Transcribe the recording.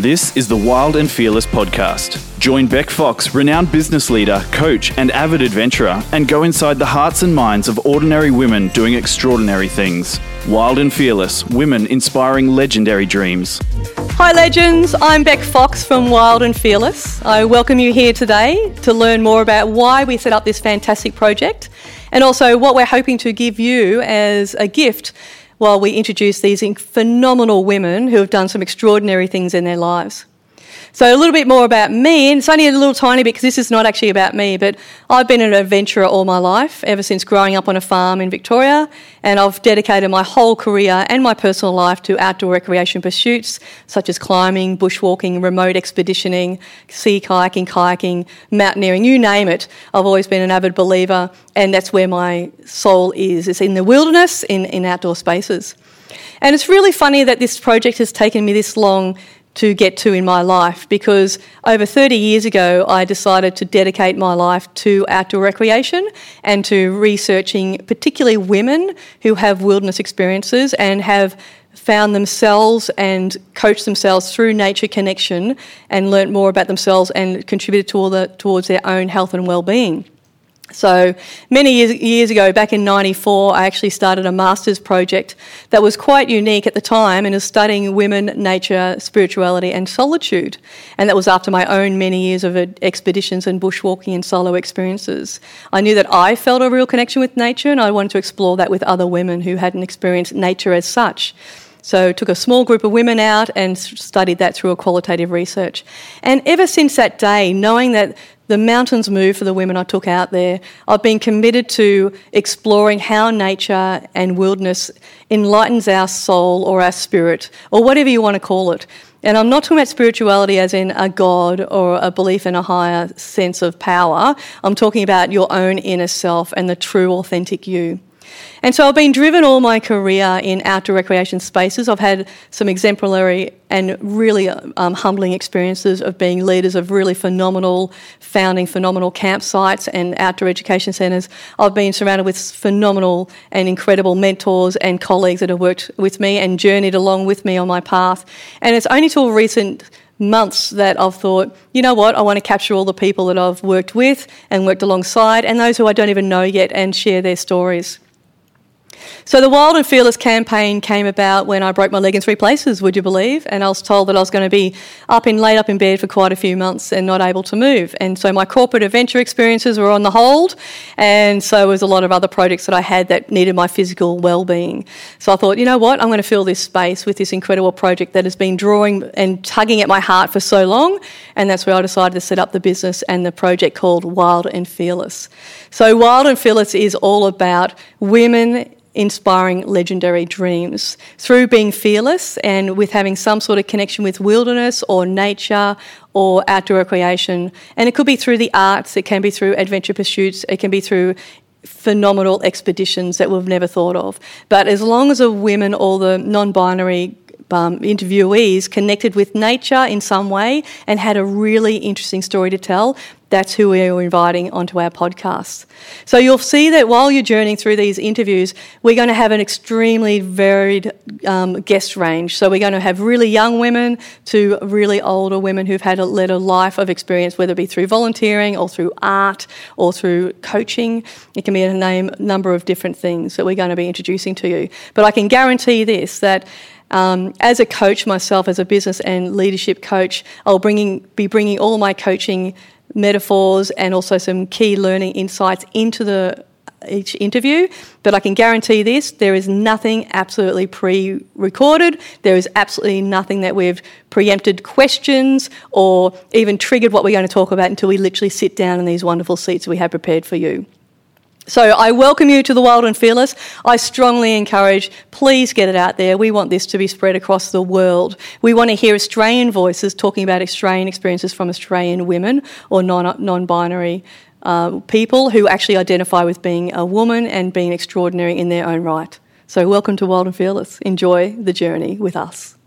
This is the Wild and Fearless podcast. Join Bec Fox, renowned business leader, coach, and avid adventurer, and go inside the hearts and minds of ordinary women doing extraordinary things. Wild and Fearless, women inspiring legendary dreams. Hi, legends. I'm Bec Fox from Wild and Fearless. I welcome you here today to learn more about why we set up this fantastic project and also what we're hoping to give you as a gift while we introduce these phenomenal women who have done some extraordinary things in their lives. So, a little bit more about me, and it's only a little tiny bit because this is not actually about me, but I've been an adventurer all my life, ever since growing up on a farm in Victoria, and I've dedicated my whole career and my personal life to outdoor recreation pursuits such as climbing, bushwalking, remote expeditioning, sea kayaking, kayaking, mountaineering, you name it. I've always been an avid believer, and that's where my soul is. It's in the wilderness, in, in outdoor spaces. And it's really funny that this project has taken me this long to get to in my life because over 30 years ago I decided to dedicate my life to outdoor recreation and to researching particularly women who have wilderness experiences and have found themselves and coached themselves through nature connection and learnt more about themselves and contributed to the, towards their own health and well-being. So many years, years, ago, back in 94, I actually started a master's project that was quite unique at the time and was studying women, nature, spirituality, and solitude. And that was after my own many years of expeditions and bushwalking and solo experiences. I knew that I felt a real connection with nature and I wanted to explore that with other women who hadn't experienced nature as such. So took a small group of women out and studied that through a qualitative research. And ever since that day, knowing that the mountains move for the women I took out there. I've been committed to exploring how nature and wilderness enlightens our soul or our spirit, or whatever you want to call it. And I'm not talking about spirituality as in a God or a belief in a higher sense of power. I'm talking about your own inner self and the true, authentic you. And so I've been driven all my career in outdoor recreation spaces. I've had some exemplary and really um, humbling experiences of being leaders of really phenomenal, founding phenomenal campsites and outdoor education centres. I've been surrounded with phenomenal and incredible mentors and colleagues that have worked with me and journeyed along with me on my path. And it's only till recent months that I've thought, you know what, I want to capture all the people that I've worked with and worked alongside and those who I don't even know yet and share their stories. So the Wild and Fearless campaign came about when I broke my leg in three places, would you believe? And I was told that I was going to be up in laid up in bed for quite a few months and not able to move. And so my corporate adventure experiences were on the hold, and so was a lot of other projects that I had that needed my physical well-being. So I thought, you know what, I'm going to fill this space with this incredible project that has been drawing and tugging at my heart for so long, and that's where I decided to set up the business and the project called Wild and Fearless. So Wild and Fearless is all about women inspiring legendary dreams through being fearless and with having some sort of connection with wilderness or nature or outdoor recreation. And it could be through the arts, it can be through adventure pursuits, it can be through phenomenal expeditions that we've never thought of. But as long as the women or the non binary um, interviewees connected with nature in some way and had a really interesting story to tell, that's who we're inviting onto our podcast. So you'll see that while you're journeying through these interviews, we're going to have an extremely varied um, guest range. So we're going to have really young women to really older women who've had a, led a life of experience, whether it be through volunteering or through art or through coaching. It can be a name, number of different things that we're going to be introducing to you. But I can guarantee this that um, as a coach myself, as a business and leadership coach, I'll bringing, be bringing all my coaching metaphors and also some key learning insights into the each interview, but I can guarantee this there is nothing absolutely pre recorded. There is absolutely nothing that we've preempted questions or even triggered what we're going to talk about until we literally sit down in these wonderful seats we have prepared for you. So I welcome you to the Wild and Fearless. I strongly encourage, please get it out there. We want this to be spread across the world. We want to hear Australian voices talking about Australian experiences from Australian women or non binary uh, people who actually identify with being a woman and being extraordinary in their own right. So, welcome to Wild and Fearless. Enjoy the journey with us.